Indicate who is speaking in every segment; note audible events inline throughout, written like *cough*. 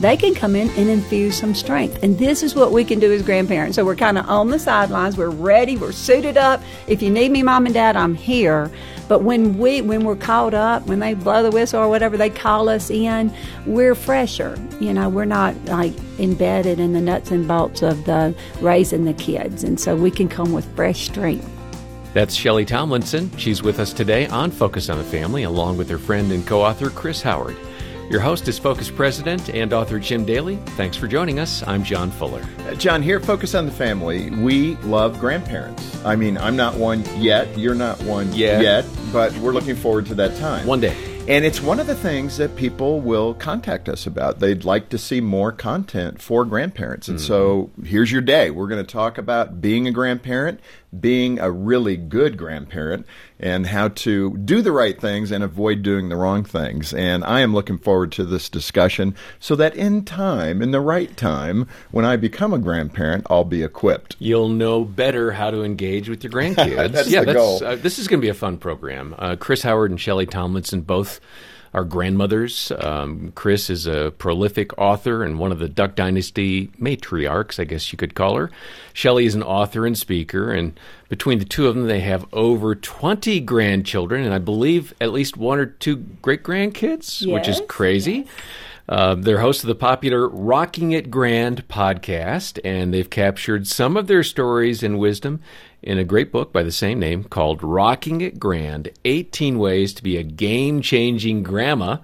Speaker 1: they can come in and infuse some strength. And this is what we can do as grandparents. So we're kind of on the sidelines. We're ready. We're suited up. If you need me, mom and dad, I'm here. But when we when we're caught up, when they blow the whistle or whatever, they call us in. We're fresher. You know, we're not like embedded in the nuts and bolts of the raising the kids, and so we can come with fresh strength.
Speaker 2: That's Shellie Tomlinson. She's with us today on Focus on the Family, along with her friend and co-author Chrys Howard. Your host is Focus President and author Jim Daly. Thanks for joining us. I'm John Fuller.
Speaker 3: Uh, John, here Focus on the Family, we love grandparents. I mean, I'm not one yet. You're not one
Speaker 2: yet,
Speaker 3: yet but we're looking forward to that time.
Speaker 2: One day.
Speaker 3: And it's one of the things that people will contact us about. They'd like to see more content for grandparents. And mm-hmm. so here's your day. We're going to talk about being a grandparent, being a really good grandparent, and how to do the right things and avoid doing the wrong things. And I am looking forward to this discussion so that in time, in the right time, when I become a grandparent, I'll be equipped.
Speaker 2: You'll know better how to engage with your grandkids. *laughs*
Speaker 3: that's yeah, the that's, goal. Uh,
Speaker 2: this is going to be a fun program. Uh, Chrys Howard and Shellie Tomlinson both our grandmothers. Um, Chrys is a prolific author and one of the Duck Dynasty matriarchs, I guess you could call her. Shellie is an author and speaker, and between the two of them, they have over 20 grandchildren, and I believe at least one or two great grandkids,
Speaker 1: yes,
Speaker 2: which is crazy.
Speaker 1: Yes.
Speaker 2: Uh, they're hosts of the popular Rocking It Grand podcast, and they've captured some of their stories and wisdom in a great book by the same name called Rocking It Grand 18 Ways to Be a Game Changing Grandma.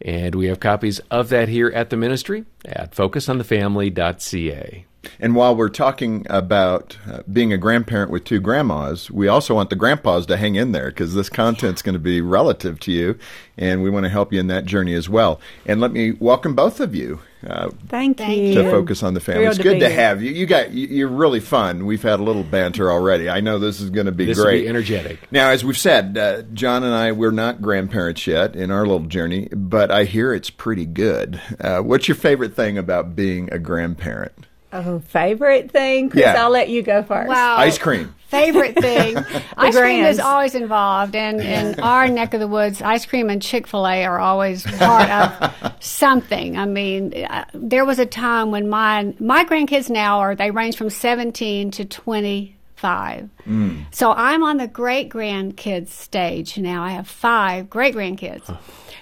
Speaker 2: And we have copies of that here at the ministry at focusonthefamily.ca.
Speaker 3: And while we're talking about uh, being a grandparent with two grandmas, we also want the grandpas to hang in there because this content's going to be relative to you, and we want to help you in that journey as well. And let me welcome both of you.
Speaker 1: Uh, Thank
Speaker 3: you. To focus on the family.
Speaker 1: Thrilled
Speaker 3: it's good
Speaker 1: to,
Speaker 3: to have you. You got you're really fun. We've had a little banter already. I know this is going to be
Speaker 2: this
Speaker 3: great.
Speaker 2: Be energetic.
Speaker 3: Now, as we've said, uh, John and I we're not grandparents yet in our little journey, but I hear it's pretty good. Uh, what's your favorite thing about being a grandparent?
Speaker 1: Oh, favorite thing? Chrys, yeah. I'll let you go first.
Speaker 4: Wow.
Speaker 3: Ice cream.
Speaker 4: Favorite thing. *laughs* ice cream is always involved. And in our neck of the woods, ice cream and Chick fil A are always part of *laughs* something. I mean, uh, there was a time when my, my grandkids now are, they range from 17 to 25. Mm. So I'm on the great grandkids stage now. I have five great grandkids.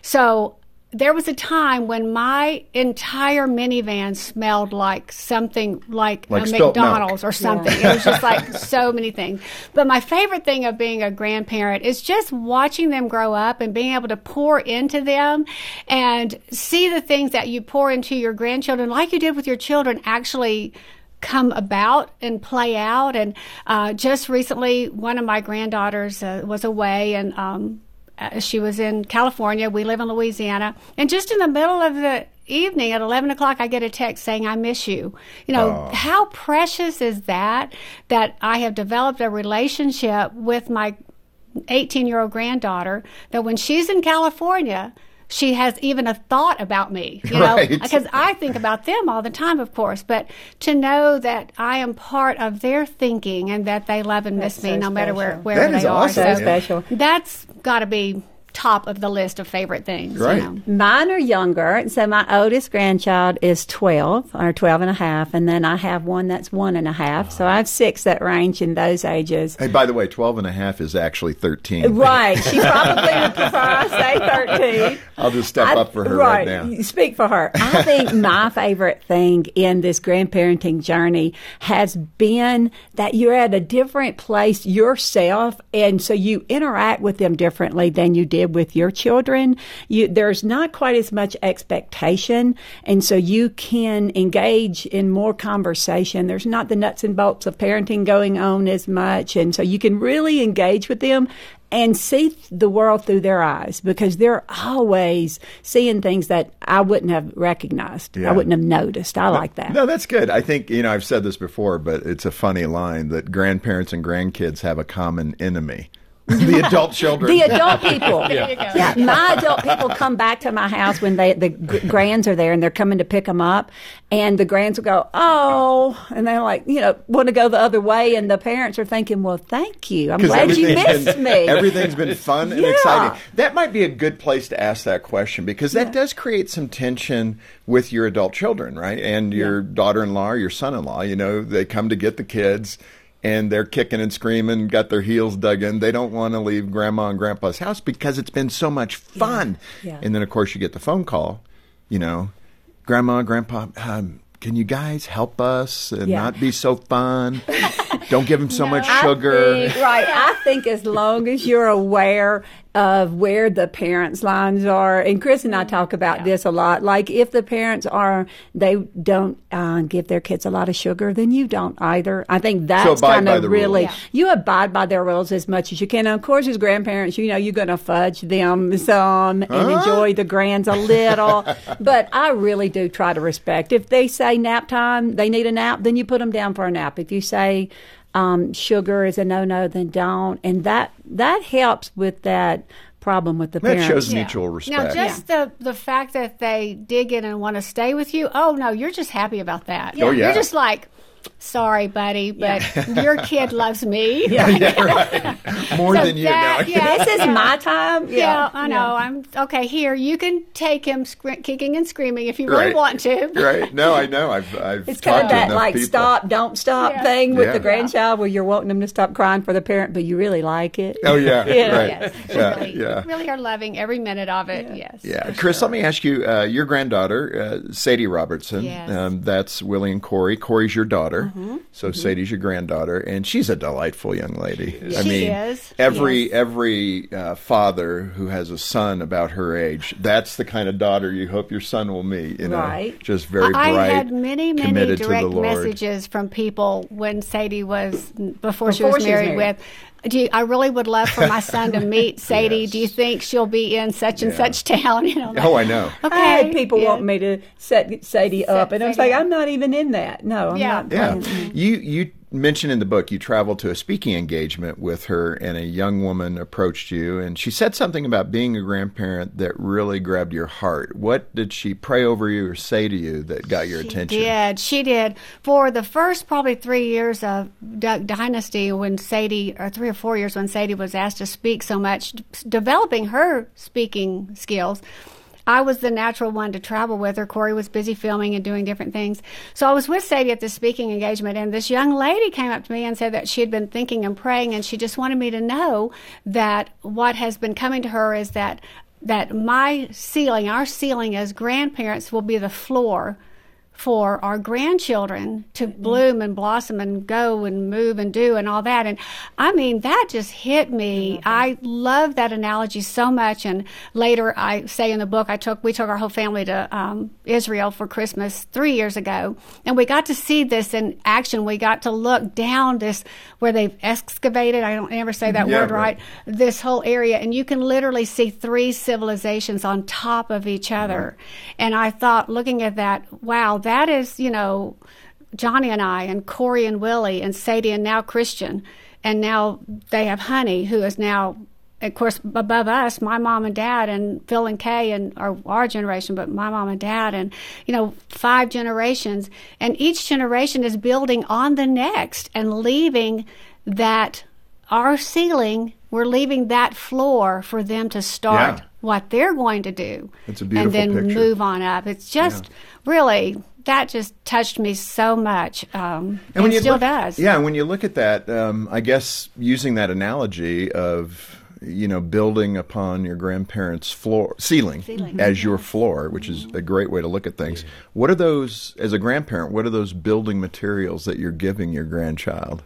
Speaker 4: So there was a time when my entire minivan smelled like something like,
Speaker 3: like
Speaker 4: a McDonald's
Speaker 3: milk.
Speaker 4: or something. Yeah. It was just like *laughs* so many things. But my favorite thing of being a grandparent is just watching them grow up and being able to pour into them and see the things that you pour into your grandchildren, like you did with your children, actually come about and play out. And uh, just recently, one of my granddaughters uh, was away and um, uh, she was in California. We live in Louisiana. And just in the middle of the evening at 11 o'clock, I get a text saying, I miss you. You know, oh. how precious is that? That I have developed a relationship with my 18 year old granddaughter that when she's in California, she has even a thought about me, *laughs* you know, right. because I think about them all the time, of course. But to know that I am part of their thinking and that they love and miss
Speaker 1: that's
Speaker 4: me,
Speaker 1: so
Speaker 4: no
Speaker 1: special.
Speaker 4: matter where where
Speaker 3: that
Speaker 4: they are,
Speaker 3: awesome.
Speaker 1: so special.
Speaker 4: That's got to be top of the list of favorite things.
Speaker 3: Right.
Speaker 4: You know?
Speaker 1: Mine are younger. So my oldest grandchild is 12 or 12 and a half. And then I have one that's one and a half. So I have six that range in those ages.
Speaker 3: Hey, by the way, 12 and a half is actually 13.
Speaker 1: Right. She *laughs* probably would prefer I say 13.
Speaker 3: I'll just step I, up for her
Speaker 1: right,
Speaker 3: right now.
Speaker 1: Speak for her. I think my *laughs* favorite thing in this grandparenting journey has been that you're at a different place yourself. And so you interact with them differently than you did with your children, you, there's not quite as much expectation. And so you can engage in more conversation. There's not the nuts and bolts of parenting going on as much. And so you can really engage with them and see the world through their eyes because they're always seeing things that I wouldn't have recognized.
Speaker 3: Yeah.
Speaker 1: I wouldn't have noticed. I like that.
Speaker 3: No, that's good. I think, you know, I've said this before, but it's a funny line that grandparents and grandkids have a common enemy. The adult children. *laughs*
Speaker 1: The adult people.
Speaker 4: There you go.
Speaker 1: Yeah, my adult people come back to my house when they the grands are there and they're coming to pick them up, and the grands will go, "Oh," and they're like, you know, want to go the other way, and the parents are thinking, "Well, thank you. I'm glad you missed
Speaker 3: been,
Speaker 1: me."
Speaker 3: Everything's been fun and
Speaker 1: Yeah.
Speaker 3: exciting. That might be a good place to ask that question because that does create some tension with your adult children, right? And your daughter-in-law or your son-in-law. You know, they come to get the kids. And they're kicking and screaming, got their heels dug in. They don't want to leave grandma and grandpa's house because it's been so much fun.
Speaker 1: Yeah.
Speaker 3: And then, of course, you get the phone call, you know, grandma, grandpa, um, can you guys help us and
Speaker 1: Yeah.
Speaker 3: not be so fun? *laughs* don't give them so much
Speaker 1: I
Speaker 3: sugar.
Speaker 1: think- right. I think as long as you're aware of where the parents' lines are, and Chrys and I talk about this a lot. Like if the parents are, they don't uh, give their kids a lot of sugar, then you don't either. I think that's
Speaker 3: abide
Speaker 1: kind of really
Speaker 3: rules.
Speaker 1: you abide by their rules as much as you can. And of course, as grandparents, you know you're going to fudge them some and enjoy the grands a little. *laughs* but I really do try to respect. If they say nap time, they need a nap, then you put them down for a nap. If you say um, sugar is a no no, then don't. And that that helps with that problem with the
Speaker 3: That
Speaker 1: parents.
Speaker 3: shows
Speaker 4: Yeah.
Speaker 3: mutual respect.
Speaker 4: Now, just the the fact that they dig in and want to stay with you. Oh no, you're just happy about that.
Speaker 3: Oh, yeah.
Speaker 4: You're just like, sorry, buddy, but your kid loves me. *laughs* *laughs*
Speaker 3: More
Speaker 4: So
Speaker 3: than you
Speaker 4: that-
Speaker 3: know.
Speaker 4: yeah.
Speaker 1: This is my time.
Speaker 4: Yeah, I know. I'm okay. Here, you can take him scr- kicking and screaming if you really
Speaker 3: Right.
Speaker 4: want to. *laughs*
Speaker 3: right? No, I know. I've I've
Speaker 1: It's kind of that like
Speaker 3: people.
Speaker 1: stop, don't stop
Speaker 4: Yeah.
Speaker 1: thing with
Speaker 3: Yeah.
Speaker 1: the grandchild where you're wanting them to stop crying for the parent, but you really like it.
Speaker 3: Oh yeah,
Speaker 1: Yeah.
Speaker 3: right.
Speaker 4: Yes,
Speaker 3: Yeah,
Speaker 4: really,
Speaker 3: yeah.
Speaker 4: really are loving every minute of it. Yes.
Speaker 3: Yeah, Chrys, let me ask you. Uh, your granddaughter, uh, Sadie Robertson.
Speaker 4: Yes.
Speaker 3: Um, that's Willie and Korie. Korie's your daughter,
Speaker 4: Mm-hmm.
Speaker 3: so Sadie's your granddaughter, and she's a delightful young lady. I
Speaker 4: She
Speaker 3: mean,
Speaker 4: is.
Speaker 3: every
Speaker 4: Yes.
Speaker 3: every uh, father who has a son about her age, that's the kind of daughter you hope your son will meet. You know,
Speaker 1: Right.
Speaker 3: just very bright.
Speaker 4: I had many, many
Speaker 3: committed
Speaker 4: direct
Speaker 3: to the Lord.
Speaker 4: messages from people when Sadie was before, she
Speaker 1: Before
Speaker 4: was
Speaker 1: she was
Speaker 4: married,
Speaker 1: married.
Speaker 4: with. Do you, I really would love for my son to meet *laughs* Sadie.
Speaker 3: Yes.
Speaker 4: Do you think she'll be in such and
Speaker 3: Yeah.
Speaker 4: such town? *laughs* You know. like,
Speaker 3: Oh, I know.
Speaker 4: Okay.
Speaker 1: I had people
Speaker 4: yeah.
Speaker 1: want me to set Sadie up, and I was like,
Speaker 4: up.
Speaker 1: I'm not even in that. No, I'm
Speaker 4: Yeah.
Speaker 1: not.
Speaker 3: Yeah,
Speaker 1: playing.
Speaker 3: you you mentioned in the book you traveled to a speaking engagement with her, and a young woman approached you, and she said something about being a grandparent that really grabbed your heart. What did she pray over you or say to you that got your attention?
Speaker 4: She did. She did. For the first probably three years of Duck Dynasty, when Sadie, or three or four years when Sadie was asked to speak so much, d- developing her speaking skills. I was the natural one to travel with her. Korie was busy filming and doing different things. So I was with Sadie at this speaking engagement, and this young lady came up to me and said that she had been thinking and praying, and she just wanted me to know that what has been coming to her is that that my ceiling, our ceiling as grandparents, will be the floor for our grandchildren to bloom and blossom and go and move and do and all that. And I mean, that just hit me. I love that analogy so much. And later, I say in the book, I took we took our whole family to um, Israel for Christmas three years ago, and we got to see this in action. We got to look down this where they've excavated. I don't ever say that
Speaker 3: Yeah,
Speaker 4: word
Speaker 3: right.
Speaker 4: right this whole area and you can literally see three civilizations on top of each other and i thought looking at that wow that is you know johnny and i and korie and willie and sadie and now christian and now they have honey who is now of course above us my mom and dad and phil and kay and our, our generation but my mom and dad and you know five generations and each generation is building on the next and leaving that our ceiling, we're leaving that floor for them to start
Speaker 3: Yeah.
Speaker 4: what they're going to do.
Speaker 3: It's a beautiful And
Speaker 4: then
Speaker 3: picture.
Speaker 4: move on up. It's just really, that just touched me so much. Um, and,
Speaker 3: when you
Speaker 4: still
Speaker 3: look,
Speaker 4: does.
Speaker 3: Yeah, when you look at that, um, I guess using that analogy of you know building upon your grandparents' floor ceiling, as your floor, which is a great way to look at things. What are those as a grandparent? What are those building materials that you're giving your grandchild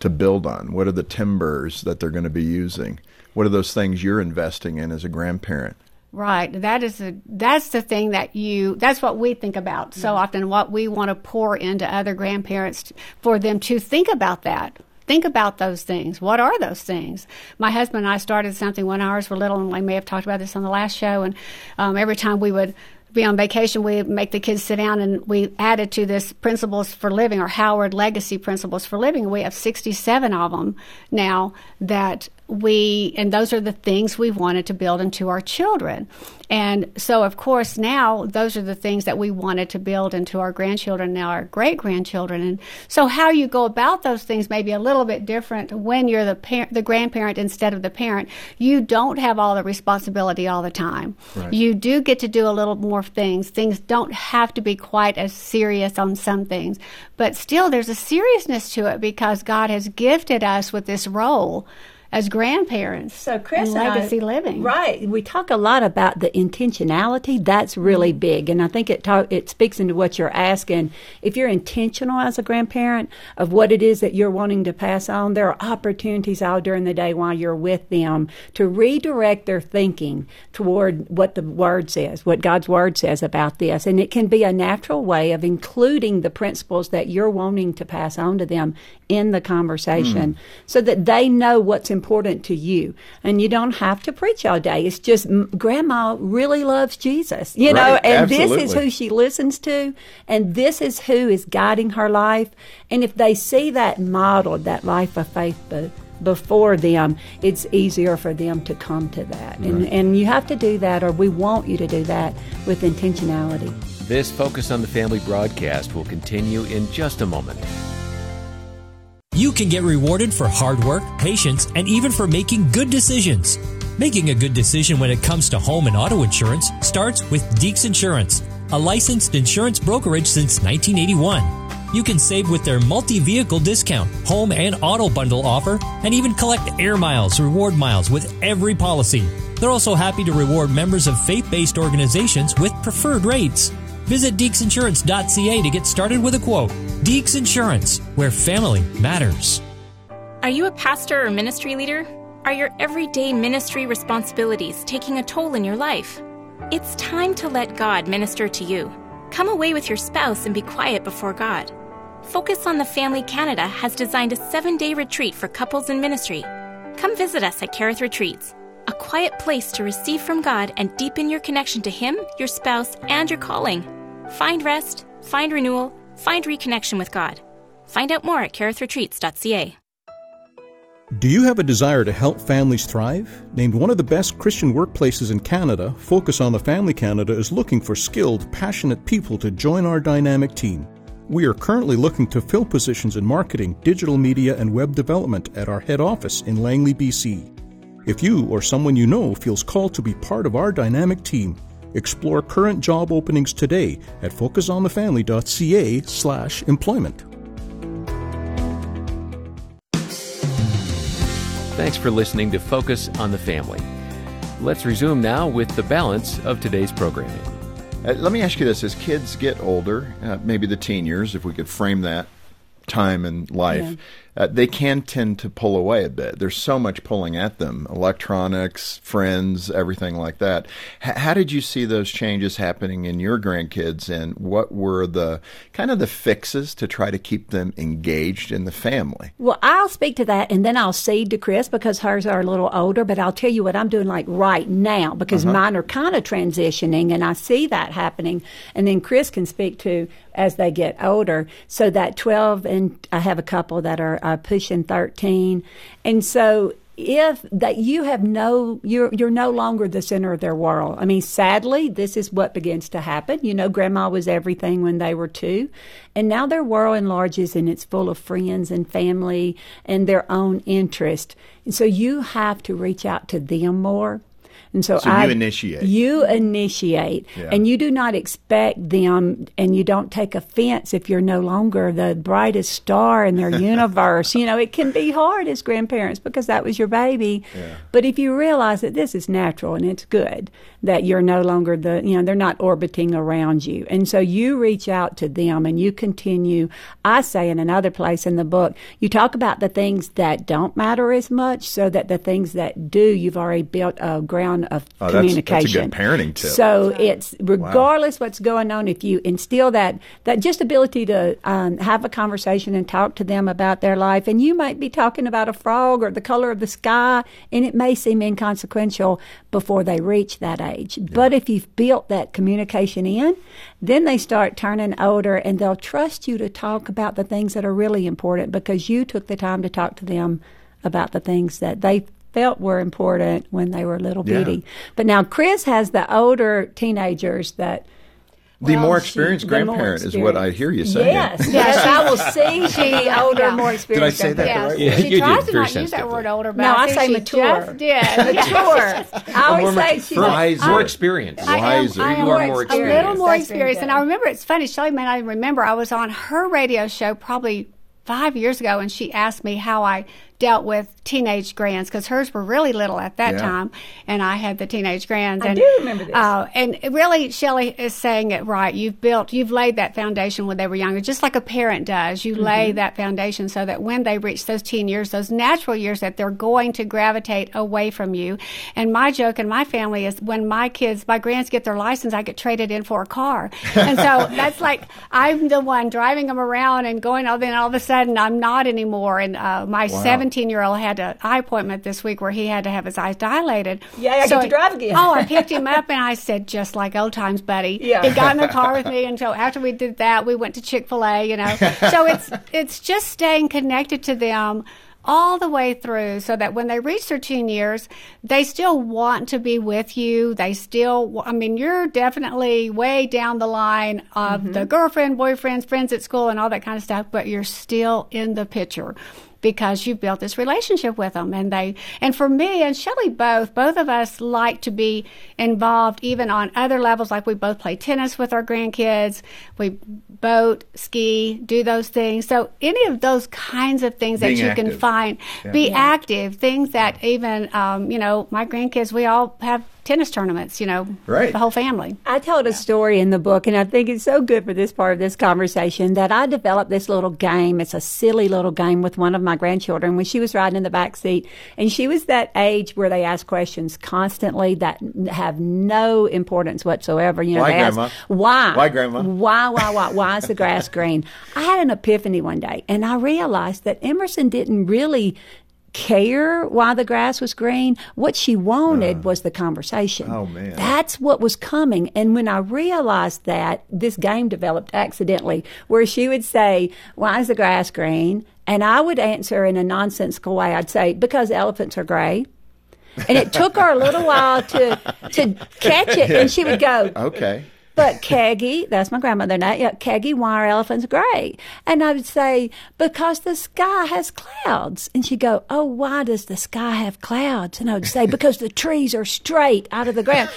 Speaker 3: to build on? What are the timbers that they're going to be using? What are those things you're investing in as a grandparent?
Speaker 4: Right. That is a, that's the thing that you, that's what we think about so often, what we want to pour into other grandparents t- for them to think about that. think about those things. What are those things? My husband and I started something when ours were little, and I may have talked about this on the last show. And um, every time we would be on vacation, we make the kids sit down and we added to this principles for living or Howard legacy principles for living. We have 67 of them now that we, and those are the things we wanted to build into our children. And so, of course, now those are the things that we wanted to build into our grandchildren, now our great grandchildren. And so, how you go about those things may be a little bit different when you're the par- the grandparent instead of the parent. You don't have all the responsibility all the time. Right. You do get to do a little more things. Things don't have to be quite as serious on some things, but still, there's a seriousness to it because God has gifted us with this role as grandparents.
Speaker 1: So, Chrys,
Speaker 4: and legacy I, living,
Speaker 1: right? We talk a lot about the intentionality. That's really mm-hmm. big, and I think it talk, it speaks into what you're asking. If you're intentional as a grandparent of what it is that you're wanting to pass on, there are opportunities out during the day while you're with them to redirect their thinking toward what the Word says, what God's Word says about this, and it can be a natural way of including the principles that you're wanting to pass on to them in the conversation, mm. so that they know what's important important to you. And you don't have to preach all day. It's just grandma really loves Jesus, you know, and
Speaker 3: absolutely.
Speaker 1: this is who she listens to, and this is who is guiding her life. And if they see that modeled, that life of faith, before them, it's easier for them to come to that. Right. And, and you have to do that, or we want you to do that with intentionality.
Speaker 2: This Focus on the Family broadcast will continue in just a moment.
Speaker 5: You can get rewarded for hard work, patience, and even for making good decisions. Making a good decision when it comes to home and auto insurance starts with Deeks Insurance, a licensed insurance brokerage since 1981. You can save with their multi vehicle discount, home and auto bundle offer, and even collect air miles, reward miles with every policy. They're also happy to reward members of faith based organizations with preferred rates. Visit deeksinsurance.ca to get started with a quote. Deeks Insurance, where family matters.
Speaker 6: Are you a pastor or ministry leader? Are your everyday ministry responsibilities taking a toll in your life? It's time to let God minister to you. Come away with your spouse and be quiet before God. Focus on the Family Canada has designed a seven day retreat for couples in ministry. Come visit us at Kerith Retreats a quiet place to receive from God and deepen your connection to Him, your spouse, and your calling. Find rest, find renewal, find reconnection with God. Find out more at kerithretreats.ca.
Speaker 7: Do you have a desire to help families thrive? Named one of the best Christian workplaces in Canada, Focus on the Family Canada is looking for skilled, passionate people to join our dynamic team. We are currently looking to fill positions in marketing, digital media, and web development at our head office in Langley, BC. If you or someone you know feels called to be part of our dynamic team, explore current job openings today at focusonthefamily.ca slash employment.
Speaker 2: Thanks for listening to Focus on the Family. Let's resume now with the balance of today's programming.
Speaker 3: Uh, let me ask you this as kids get older, uh, maybe the teen years, if we could frame that time in life. Yeah uh, they can tend to pull away a bit. There's so much pulling at them electronics, friends, everything like that. H- how did you see those changes happening in your grandkids, and what were the kind of the fixes to try to keep them engaged in the family?
Speaker 1: Well, I'll speak to that, and then I'll cede to Chrys because hers are a little older, but I'll tell you what I'm doing like right now because uh-huh. mine are kind of transitioning, and I see that happening. And then Chrys can speak to as they get older. So that 12, and I have a couple that are uh, pushing 13. And so if that you have no you're you're no longer the center of their world. I mean, sadly, this is what begins to happen. You know, grandma was everything when they were two, and now their world enlarges and it's full of friends and family and their own interest. And so you have to reach out to them more. And so,
Speaker 3: so I, you initiate.
Speaker 1: You initiate, yeah. and you do not expect them, and you don't take offense if you're no longer the brightest star in their *laughs* universe. You know, it can be hard as grandparents because that was your baby. Yeah. But if you realize that this is natural and it's good, that you're no longer the, you know, they're not orbiting around you, and so you reach out to them and you continue. I say in another place in the book, you talk about the things that don't matter as much, so that the things that do, you've already built a ground ground of
Speaker 3: Oh, that's- that's a good
Speaker 1: communication.
Speaker 3: parenting tip.
Speaker 1: So it's regardless what's going on, if you instill that that just ability to um, have a conversation and talk to them about their life, and you might be talking about a frog or the color of the sky, and it may seem inconsequential before they reach that age. But if you've built that communication in, then they start turning older, and they'll trust you to talk about the things that are really important because you took the time to talk to them about the things that they felt were important when they were little
Speaker 3: Yeah.
Speaker 1: bitty. But now Chrys has the older teenagers that.
Speaker 3: The
Speaker 1: well,
Speaker 3: more
Speaker 1: she-
Speaker 3: experienced
Speaker 1: more
Speaker 3: grandparent is what I hear you saying.
Speaker 1: Yes, yes, I *laughs* will see she older,
Speaker 4: Yeah.
Speaker 1: more experienced.
Speaker 3: Did I say that
Speaker 1: grandparent.
Speaker 3: right
Speaker 2: Yeah,
Speaker 4: she
Speaker 2: you
Speaker 4: tries
Speaker 2: did,
Speaker 4: to not use that word older, but
Speaker 1: No, I
Speaker 4: think
Speaker 1: say
Speaker 4: she
Speaker 1: mature.
Speaker 4: Just did. *laughs*
Speaker 1: Mature. I always say she's
Speaker 3: wiser.
Speaker 2: More experience.
Speaker 4: I am,
Speaker 3: Wiser.
Speaker 4: I am
Speaker 2: You are more
Speaker 4: a little more
Speaker 1: That's
Speaker 4: experienced. And. I remember it's funny. Shellie may not even remember. I was on her radio show probably five years ago, and she asked me how I dealt with teenage grands because hers were really little at that
Speaker 3: Yeah.
Speaker 4: time, and I had the teenage grands.
Speaker 1: I
Speaker 4: and,
Speaker 1: do remember this.
Speaker 4: Uh, and really, Shellie is saying it right. You've built, you've laid that foundation when they were younger, just like a parent does. You lay
Speaker 1: Mm-hmm.
Speaker 4: that foundation so that when they reach those teen years, those natural years, that they're going to gravitate away from you. And my joke in my family is when my kids, my grands get their license, I get traded in for a car. And so *laughs* that's like I'm the one driving them around and going. Then all of a sudden I'm not anymore. And uh, my 17 year old had an eye appointment this week where he had to have his eyes dilated.
Speaker 1: Yeah, I get to drive again.
Speaker 4: Oh, I picked him up and I said, just like old times, buddy.
Speaker 1: Yeah.
Speaker 4: He got in the car with me, and so after we did that, we went to Chick Fil A. You know, so it's it's just staying connected to them all the way through so that when they reach their teen years they still want to be with you they still i mean you're definitely way down the line of mm-hmm. the girlfriend boyfriends friends at school and all that kind of stuff but you're still in the picture because you've built this relationship with them. And they and for me and Shellie both both of us like to be involved even on other levels. Like we both play tennis with our grandkids. We boat ski do those things. So any of those kinds of things
Speaker 3: Being
Speaker 4: that you can
Speaker 3: active.
Speaker 4: find. Be active. Things that even um, you know my grandkids we all have tennis tournaments you know
Speaker 3: Right.
Speaker 4: the whole family
Speaker 1: I told a story in the book, and I think it's so good for this part of this conversation that I developed this little game. It's a silly little game with one of my grandchildren when she was riding in the back seat, and she was that age where they ask questions constantly that have no importance whatsoever. You know,
Speaker 3: Why,
Speaker 1: they ask,
Speaker 3: Grandma?
Speaker 1: "Why?
Speaker 3: Why, Grandma?"
Speaker 1: Why? Why? Why? *laughs* Why is the grass green?" I had an epiphany one day, and I realized that Emerson didn't really care why the grass was green. What she wanted uh, was the conversation.
Speaker 3: Oh, man.
Speaker 1: That's what was coming. And when I realized that, this game developed accidentally, where she would say, Why is the grass green? And I would answer in a nonsensical way. I'd say, Because elephants are gray. And it took her a little while to to catch it. And she would go, *laughs*
Speaker 3: Okay.
Speaker 1: But Keggy, that's my grandmother now. Yeah, Keggy, why are elephants gray? And I would say, because the sky has clouds. And she'd go, oh, why does the sky have clouds? And I would say, because the trees are straight out of the ground.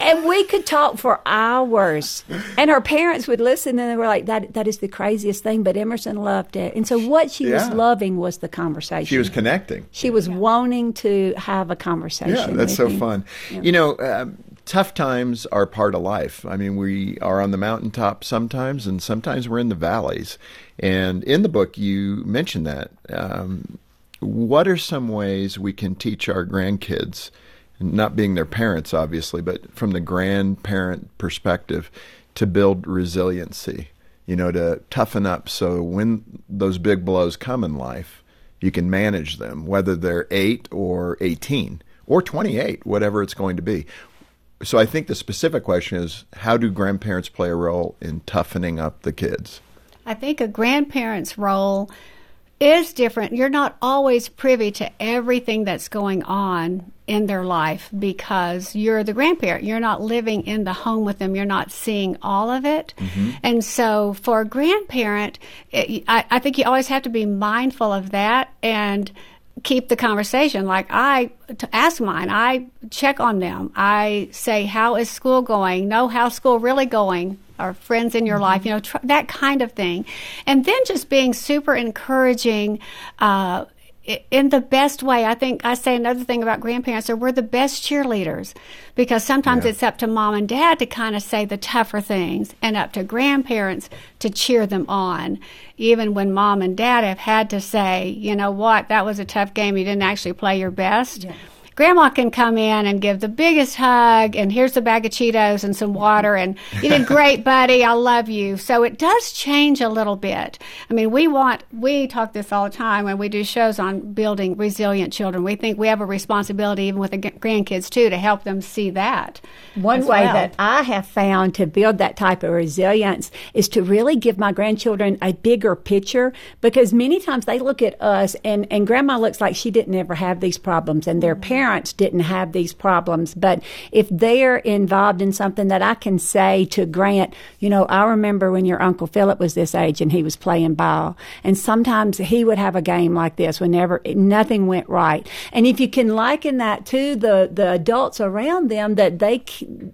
Speaker 1: and we could talk for hours. And her parents would listen and they were like, that, that is the craziest thing. But Emerson loved it. And so what she was loving was the conversation.
Speaker 3: She was connecting.
Speaker 1: She was wanting to have a conversation.
Speaker 3: Yeah, that's so fun. You know, um, tough times are part of life. I mean, we are on the mountaintop sometimes, and sometimes we're in the valleys. And in the book, you mentioned that. Um, what are some ways we can teach our grandkids, not being their parents, obviously, but from the grandparent perspective, to build resiliency? You know, to toughen up so when those big blows come in life, you can manage them, whether they're eight or 18 or 28, whatever it's going to be. So I think the specific question is how do grandparents play a role in toughening up the kids?
Speaker 4: I think a grandparent's role is different. You're not always privy to everything that's going on in their life because you're the grandparent. You're not living in the home with them. You're not seeing all of it. Mm-hmm. And so for a grandparent, it, I, I think you always have to be mindful of that and keep the conversation. Like I to ask mine, I check on them. I say, "How is school going? Know how school really going? Or friends in your life? You know, tr- that kind of thing." And then just being super encouraging. Uh, in the best way, I think I say another thing about grandparents are we're the best cheerleaders because sometimes
Speaker 3: Yeah.
Speaker 4: it's up to mom and dad to kind of say the tougher things and up to grandparents to cheer them on. Even when mom and dad have had to say, you know what, that was a tough game. You didn't actually play your best. Grandma can come in and give the biggest hug, and here's a bag of Cheetos and some water, and you did *laughs* great, buddy. I love you. So it does change a little bit. I mean, we want, we talk this all the time when we do shows on building resilient children. We think we have a responsibility, even with the grandkids too, to help them see that.
Speaker 1: One way well. that I have found to build that type of resilience is to really give my grandchildren a bigger picture because many times they look at us and, and grandma looks like she didn't ever have these problems and their mm-hmm. parents didn't have these problems. But if they're involved in something that I can say to Grant, you know, I remember when your Uncle Philip was this age and he was playing ball. And sometimes he would have a game like this whenever nothing went right. And if you can liken that to the, the adults around them that they,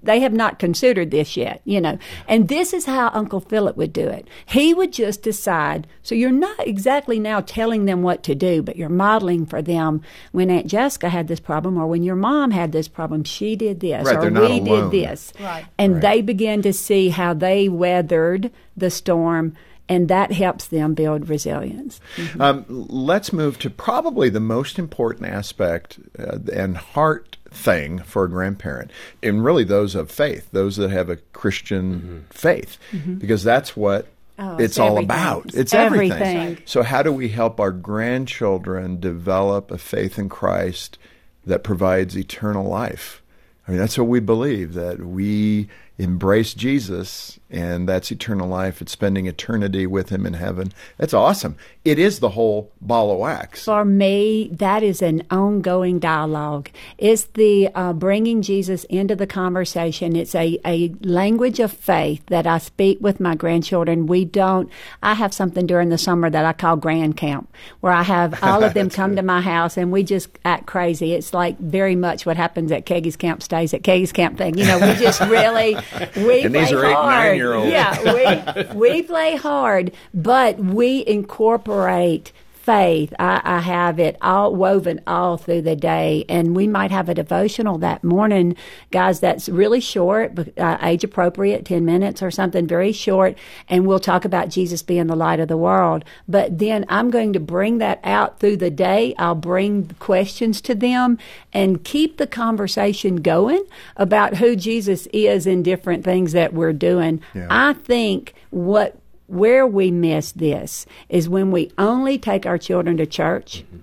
Speaker 1: they have not considered this yet, you know, and this is how Uncle Philip would do it. He would just decide. So you're not exactly now telling them what to do, but you're modeling for them when Aunt Jessica had this problem or when your mom had this problem, she did this
Speaker 3: right,
Speaker 1: or
Speaker 3: we
Speaker 1: did this.
Speaker 4: Right.
Speaker 1: And
Speaker 3: right.
Speaker 1: they begin to see how they weathered the storm and that helps them build resilience.
Speaker 3: Mm-hmm. Um, let's move to probably the most important aspect uh, and heart thing for a grandparent, and really those of faith, those that have a Christian mm-hmm. faith, mm-hmm. because that's what
Speaker 1: Oh,
Speaker 3: it's,
Speaker 1: it's
Speaker 3: all about. It's
Speaker 1: everything.
Speaker 3: everything. So, how do we help our grandchildren develop a faith in Christ that provides eternal life? I mean, that's what we believe that we embrace Jesus, and that's eternal life. It's spending eternity with Him in heaven. That's awesome. It is the whole ball of wax.
Speaker 1: For me, that is an ongoing dialogue. It's the uh, bringing Jesus into the conversation. It's a, a language of faith that I speak with my grandchildren. We don't, I have something during the summer that I call Grand Camp, where I have *laughs* all of them come good. to my house and we just act crazy. It's like very much what happens at Keggie's Camp stays at Keggie's Camp thing. You know, we just really *laughs* we
Speaker 3: and these are eight,
Speaker 1: hard.
Speaker 3: Year olds.
Speaker 1: Yeah, we, we *laughs* play hard, but we incorporate faith. I, I, have it all woven all through the day. And we might have a devotional that morning, guys, that's really short, uh, age appropriate, 10 minutes or something very short. And we'll talk about Jesus being the light of the world. But then I'm going to bring that out through the day. I'll bring questions to them and keep the conversation going about who Jesus is in different things that we're doing. Yeah. I think what where we miss this is when we only take our children to church mm-hmm.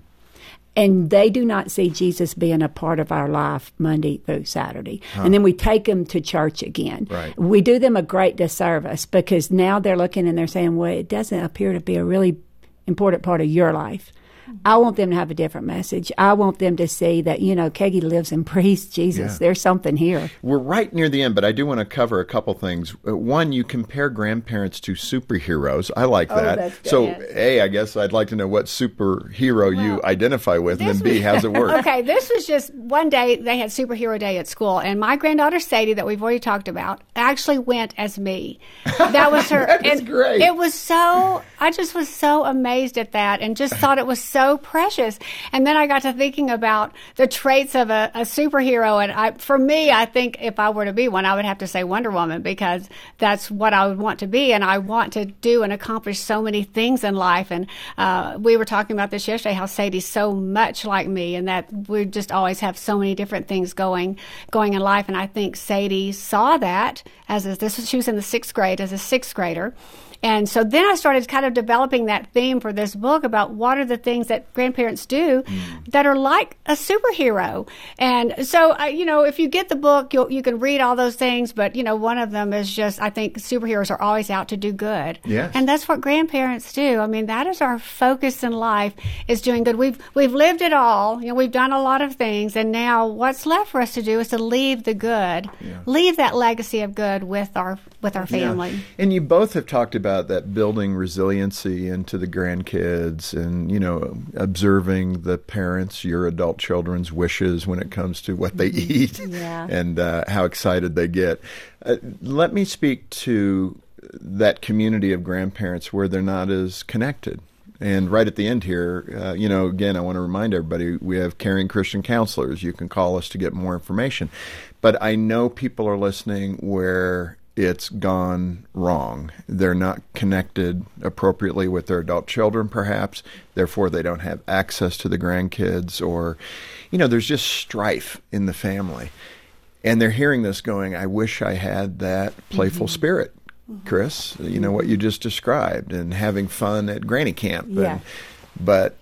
Speaker 1: and they do not see Jesus being a part of our life Monday through Saturday. Huh. And then we take them to church again.
Speaker 3: Right.
Speaker 1: We do them a great disservice because now they're looking and they're saying, well, it doesn't appear to be a really important part of your life. I want them to have a different message. I want them to see that, you know, Keggy lives and *laughs* breathes Jesus. Yeah. There's something here.
Speaker 3: We're right near the end, but I do want to cover a couple things. Uh, one, you compare grandparents to superheroes. I like
Speaker 1: oh,
Speaker 3: that. so, A, I guess I'd like to know what superhero well, you identify with, and then B, was, how's it work? *laughs*
Speaker 4: okay, this was just one day they had superhero day at school, and my granddaughter Sadie, that we've already talked about, actually went as me. That was her. *laughs*
Speaker 3: that
Speaker 4: is
Speaker 3: great.
Speaker 4: It was so, I just was so amazed at that and just thought it was so precious. And then I got to thinking about the traits of a, a superhero. And I, for me, I think if I were to be one, I would have to say Wonder Woman because that's what I would want to be. And I want to do and accomplish so many things in life. And uh, we were talking about this yesterday, how Sadie's so much like me and that we just always have so many different things going, going in life. And I think Sadie saw that as a, this, she was in the sixth grade as a sixth grader. And so then I started kind of developing that theme for this book about what are the things that grandparents do mm. that are like a superhero. And so, you know, if you get the book, you you can read all those things, but, you know, one of them is just, I think superheroes are always out to do good.
Speaker 3: Yes.
Speaker 4: And that's what grandparents do. I mean, that is our focus in life is doing good. We've, we've lived it all. You know, we've done a lot of things. And now what's left for us to do is to leave the good, yeah. leave that legacy of good with our, with our family. Yeah.
Speaker 3: And you both have talked about about that building resiliency into the grandkids and you know observing the parents your adult children's wishes when it comes to what they mm-hmm. eat *laughs*
Speaker 1: yeah.
Speaker 3: and uh, how excited they get uh, let me speak to that community of grandparents where they're not as connected and right at the end here, uh, you know, again, I want to remind everybody we have caring Christian counselors. You can call us to get more information. But I know people are listening where it's gone wrong. They're not connected appropriately with their adult children, perhaps. Therefore, they don't have access to the grandkids, or, you know, there's just strife in the family. And they're hearing this going, I wish I had that playful
Speaker 1: Mm-hmm.
Speaker 3: spirit, Chrys, you know, what you just described, and having fun at granny camp.
Speaker 1: Yeah.
Speaker 3: And, but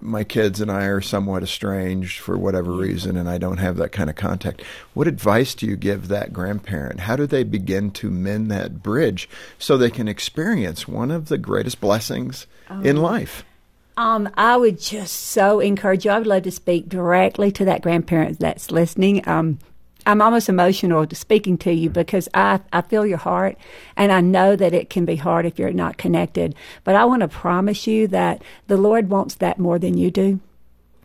Speaker 3: my kids and I are somewhat estranged for whatever reason, and I don't have that kind of contact. What advice do you give that grandparent? How do they begin to mend that bridge so they can experience one of the greatest blessings in life?
Speaker 1: Um, I would just so encourage you. I would love to speak directly to that grandparent that's listening. Um, I'm almost emotional speaking to you because I, I feel your heart and I know that it can be hard if you're not connected. But I want to promise you that the Lord wants that more than you do.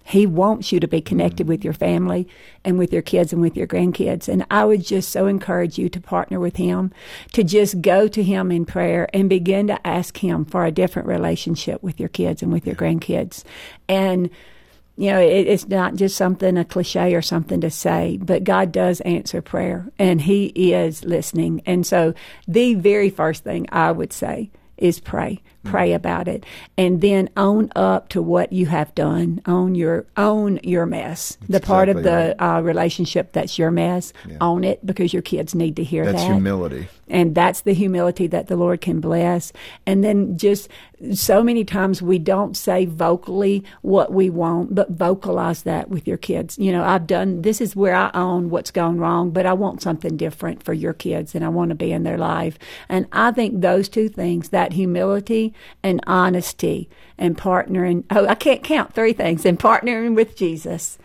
Speaker 1: He wants you to be connected with your family and with your kids and with your grandkids. And I would just so encourage you to partner with Him, to just go to Him in prayer and begin to ask Him for a different relationship with your kids and with your grandkids. And you know, it, it's not just something, a cliche or something to say, but God does answer prayer and He is listening. And so the very first thing I would say is pray. Pray about it, and then own up to what you have done. Own your own your mess. the part of
Speaker 3: exactly
Speaker 1: the uh, relationship that's your mess. Own it because your kids need to hear
Speaker 3: That's
Speaker 1: that.
Speaker 3: humility.
Speaker 1: And that's the humility that the Lord can bless. And then just so many times we don't say vocally what we want, but vocalize that with your kids. You know, I've done this is where I own what's gone wrong, but I want something different for your kids and I want to be in their life. And I think those two things, that humility and honesty and partnering, oh, I can't count three things, and partnering with Jesus.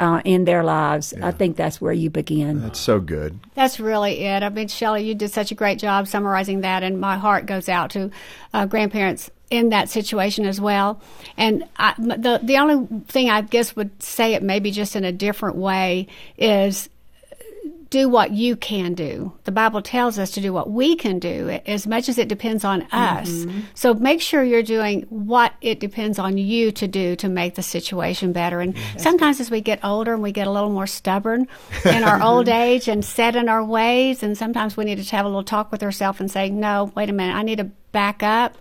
Speaker 1: Uh, in their lives, I think that's where you begin.
Speaker 3: That's so good.
Speaker 4: That's really it. I mean, Shellie, you did such a great job summarizing that, and my heart goes out to uh, grandparents in that situation as well. And I, m- the the only thing I guess would say it maybe just in a different way is do what you can do. The Bible tells us to do what we can do as much as it depends on us. Mm-hmm. So make sure you're doing what it depends on you to do to make the situation better. And sometimes as we get older and we get a little more stubborn in our old *laughs* age and set in our ways, and sometimes we need to have a little talk with ourselves and say, no, wait a minute, I need to back up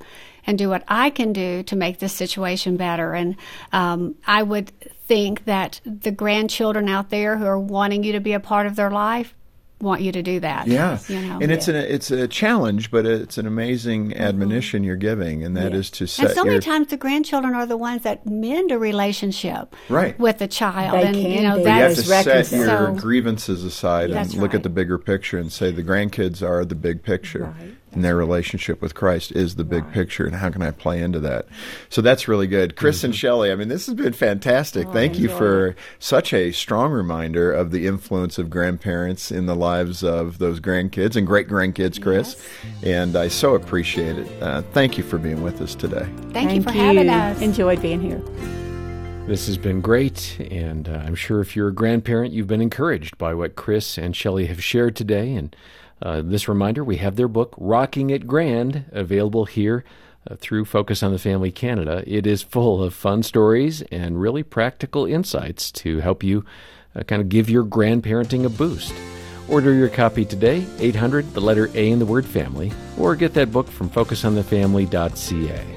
Speaker 4: and do what I can do to make this situation better. And um, I would think that the grandchildren out there who are wanting you to be a part of their life want you to do that.
Speaker 3: Yeah,
Speaker 4: You know?
Speaker 3: and it's an it's a challenge, but it's an amazing admonition you're giving, and that is to set
Speaker 4: and so
Speaker 3: your
Speaker 4: many times the grandchildren are the ones that mend a relationship
Speaker 3: Right.
Speaker 4: with the child.
Speaker 1: They
Speaker 4: and
Speaker 1: can
Speaker 4: you know
Speaker 1: be.
Speaker 3: But you have
Speaker 4: that's
Speaker 3: to set your
Speaker 4: So-
Speaker 3: grievances aside and look
Speaker 4: right.
Speaker 3: at the bigger picture and say the grandkids are the big picture.
Speaker 1: Right.
Speaker 3: And their relationship with Christ is the big picture, and how can I play into that? So that's really good. Chrys and Shellie, I mean, this has been fantastic. Thank you for such a strong reminder of the influence of grandparents in the lives of those grandkids and great grandkids, Chrys. And I so appreciate it. Uh, thank you for being with us today.
Speaker 4: Thank, you for having us.
Speaker 1: Enjoyed being here.
Speaker 2: This has been great, and uh, I'm sure if you're a grandparent, you've been encouraged by what Chrys and Shellie have shared today. And uh, this reminder we have their book, Rocking It Grand, available here uh, through Focus on the Family Canada. It is full of fun stories and really practical insights to help you uh, kind of give your grandparenting a boost. Order your copy today, 800, the letter A in the word family, or get that book from focusonthefamily.ca.